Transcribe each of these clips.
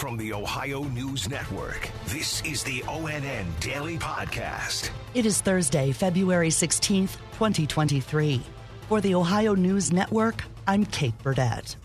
From the Ohio News Network, this is the ONN Daily Podcast. It is Thursday, February 16th, 2023. For the Ohio News Network, I'm Kate Burdett.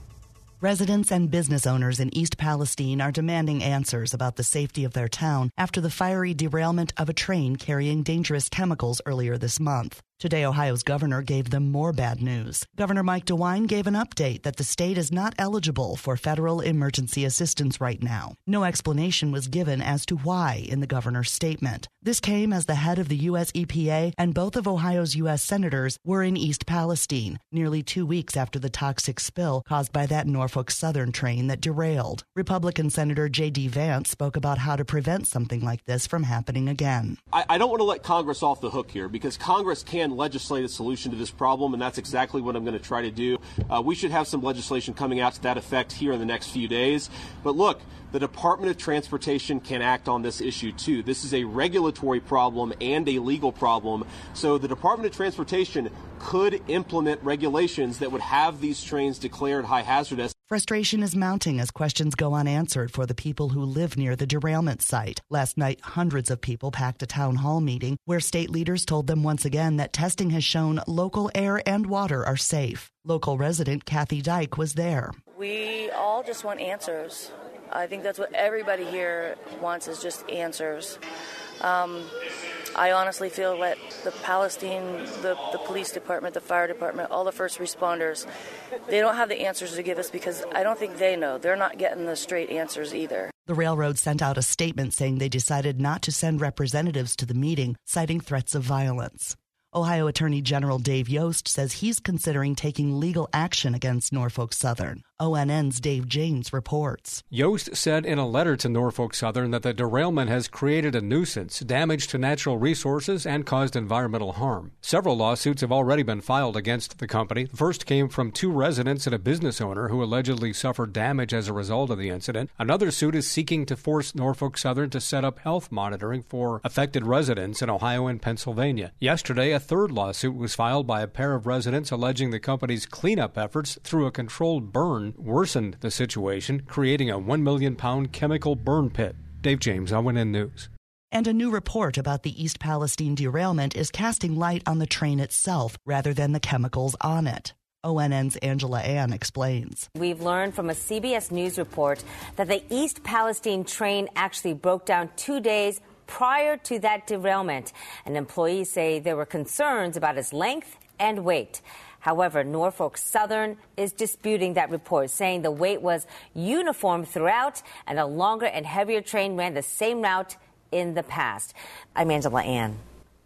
Residents and business owners in East Palestine are demanding answers about the safety of their town after the fiery derailment of a train carrying dangerous chemicals earlier this month. Today, Ohio's governor gave them more bad news. Governor Mike DeWine gave an update that the state is not eligible for federal emergency assistance right now. No explanation was given as to why in the governor's statement. This came as the head of the U.S. EPA and both of Ohio's U.S. senators were in East Palestine, nearly two weeks after the toxic spill caused by that Norfolk Southern train that derailed. Republican Senator J.D. Vance spoke about how to prevent something like this from happening again. I, I don't want to let Congress off the hook here because Congress can can legislate a solution to this problem, and that's exactly what I'm going to try to do. Uh, we should have some legislation coming out to that effect here in the next few days. But look, the Department of Transportation can act on this issue too. This is a regulatory problem and a legal problem. So the Department of Transportation could implement regulations that would have these trains declared high hazardous. Frustration is mounting as questions go unanswered for the people who live near the derailment site. Last night, hundreds of people packed a town hall meeting where state leaders told them once again that testing has shown local air and water are safe. Local resident Kathy Dyke was there. We all just want answers. I think that's what everybody here wants is just answers. Um, I honestly feel that the Palestine, the, the police department, the fire department, all the first responders, they don't have the answers to give us because I don't think they know. They're not getting the straight answers either. The railroad sent out a statement saying they decided not to send representatives to the meeting, citing threats of violence. Ohio Attorney General Dave Yost says he's considering taking legal action against Norfolk Southern. ONN's Dave James reports. Yost said in a letter to Norfolk Southern that the derailment has created a nuisance, damage to natural resources, and caused environmental harm. Several lawsuits have already been filed against the company. The first came from two residents and a business owner who allegedly suffered damage as a result of the incident. Another suit is seeking to force Norfolk Southern to set up health monitoring for affected residents in Ohio and Pennsylvania. Yesterday, a third lawsuit was filed by a pair of residents alleging the company's cleanup efforts through a controlled burn worsened the situation, creating a 1 million pound chemical burn pit. Dave James, ONN News. And a new report about the East Palestine derailment is casting light on the train itself rather than the chemicals on it. ONN's Angela An explains. We've learned from a CBS News report that the East Palestine train actually broke down two days prior to that derailment. And employees say there were concerns about its length and weight. However, Norfolk Southern is disputing that report, saying the weight was uniform throughout and a longer and heavier train ran the same route in the past. I'm Angela An.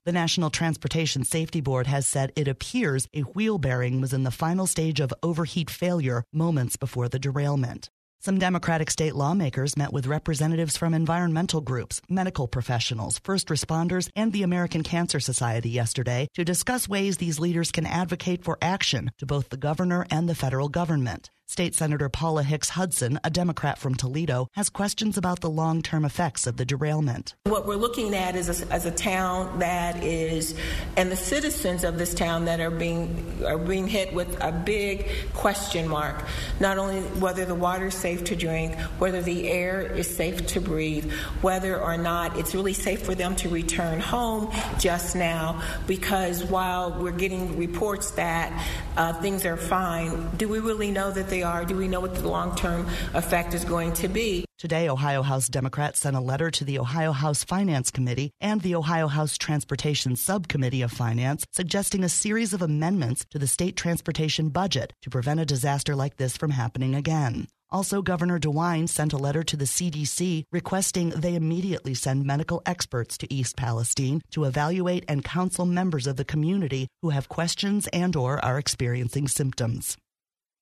The National Transportation Safety Board has said it appears a wheel bearing was in the final stage of overheat failure moments before the derailment. Some Democratic state lawmakers met with representatives from environmental groups, medical professionals, first responders, and the American Cancer Society yesterday to discuss ways these leaders can advocate for action to both the governor and the federal government. State Senator Paula Hicks Hudson, a Democrat from Toledo, has questions about the long term effects of the derailment. What we're looking at is a, as a town that is, and the citizens of this town that are being are being hit with a big question mark. Not only whether the water is safe to drink, whether the air is safe to breathe, whether or not it's really safe for them to return home just now. Because while we're getting reports that uh, things are fine, do we really know that they they are? Do we know what the long term effect is going to be? Today, Ohio House Democrats sent a letter to the Ohio House Finance Committee and the Ohio House Transportation Subcommittee of Finance suggesting a series of amendments to the state transportation budget to prevent a disaster like this from happening again. Also, Governor DeWine sent a letter to the CDC requesting they immediately send medical experts to East Palestine to evaluate and counsel members of the community who have questions and or are experiencing symptoms.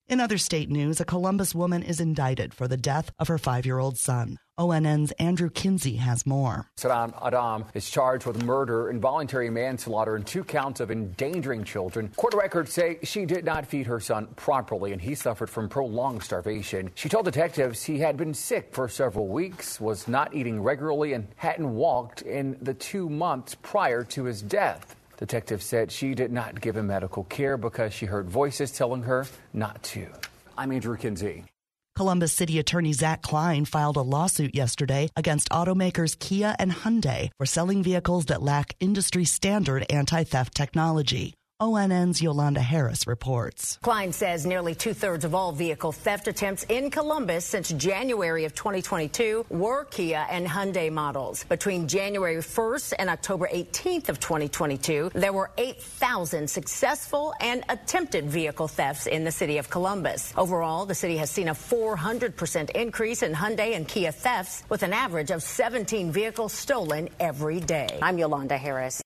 In other state news, a Columbus woman is indicted for the death of her five year old son. ONN's Andrew Kinsey has more. Saddam Adam is charged with murder, involuntary manslaughter, and two counts of endangering children. Court records say she did not feed her son properly and he suffered from prolonged starvation. She told detectives he had been sick for several weeks, was not eating regularly, and hadn't walked in the two months prior to his death. Detective said she did not give him medical care because she heard voices telling her not to. I'm Andrew Kinsey. Columbus City Attorney Zach Klein filed a lawsuit yesterday against automakers Kia and Hyundai for selling vehicles that lack industry standard anti theft technology. ONN's Yolanda Harris reports. Klein says nearly two thirds of all vehicle theft attempts in Columbus since January of 2022 were Kia and Hyundai models. Between January 1st and October 18th of 2022, there were 8,000 successful and attempted vehicle thefts in the city of Columbus. Overall, the city has seen a 400% increase in Hyundai and Kia thefts with an average of 17 vehicles stolen every day. I'm Yolanda Harris.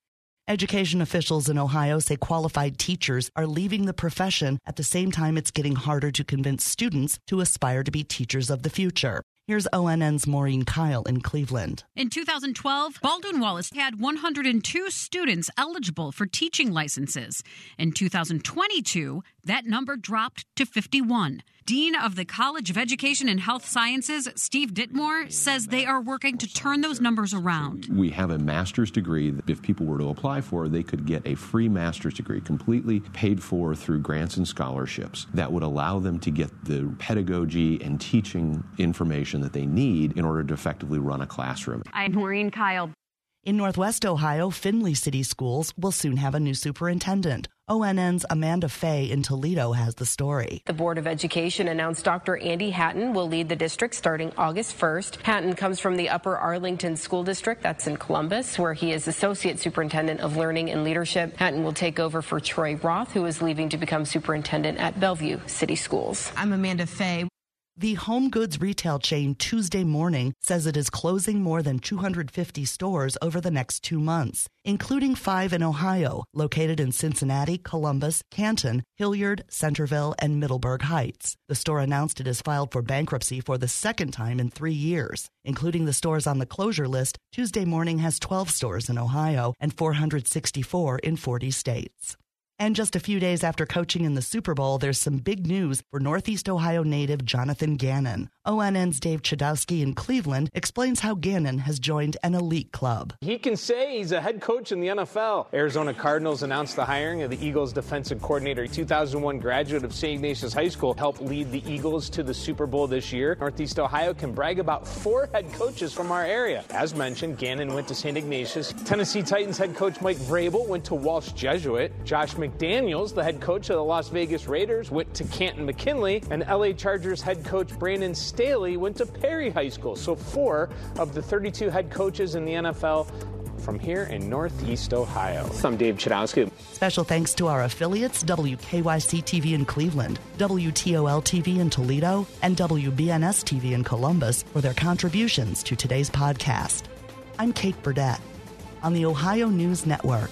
Education officials in Ohio say qualified teachers are leaving the profession at the same time it's getting harder to convince students to aspire to be teachers of the future. Here's ONN's Maureen Kyle in Cleveland. In 2012, Baldwin Wallace had 102 students eligible for teaching licenses. In 2022, that number dropped to 51. Dean of the College of Education and Health Sciences, Steve Ditmore, says they are working to turn those numbers around. We have a master's degree that if people were to apply for, they could get a free master's degree completely paid for through grants and scholarships that would allow them to get the pedagogy and teaching information that they need in order to effectively run a classroom. I'm Maureen Kyle. In Northwest Ohio, Findlay City Schools will soon have a new superintendent. ONN's Amanda Fay in Toledo has the story. The Board of Education announced Dr. Andy Hatton will lead the district starting August 1st. Hatton comes from the Upper Arlington School District, that's in Columbus, where he is Associate Superintendent of Learning and Leadership. Hatton will take over for Troy Roth, who is leaving to become superintendent at Bellevue City Schools. I'm Amanda Fay. The home goods retail chain Tuesday Morning says it is closing more than 250 stores over the next two months, including five in Ohio, located in Cincinnati, Columbus, Canton, Hilliard, Centerville, and Middleburg Heights. The store announced it has filed for bankruptcy for the second time in three years. Including the stores on the closure list, Tuesday Morning has 12 stores in Ohio and 464 in 40 states. And just a few days after coaching in the Super Bowl, there's some big news for Northeast Ohio native Jonathan Gannon. ONN's Dave Chudowski in Cleveland explains how Gannon has joined an elite club. He can say he's a head coach in the NFL. Arizona Cardinals announced the hiring of the Eagles defensive coordinator, 2001 graduate of St. Ignatius High School, helped lead the Eagles to the Super Bowl this year. Northeast Ohio can brag about four head coaches from our area. As mentioned, Gannon went to St. Ignatius. Tennessee Titans head coach Mike Vrabel went to Walsh Jesuit. Josh McDaniels, the head coach of the Las Vegas Raiders, went to Canton McKinley. And LA Chargers head coach Brandon Staley went to Perry High School. So four of the 32 head coaches in the NFL from here in Northeast Ohio. I'm Dave Chudowski. Special thanks to our affiliates WKYC TV in Cleveland, WTOL TV in Toledo, and WBNS TV in Columbus for their contributions to today's podcast. I'm Kate Burdett on the Ohio News Network.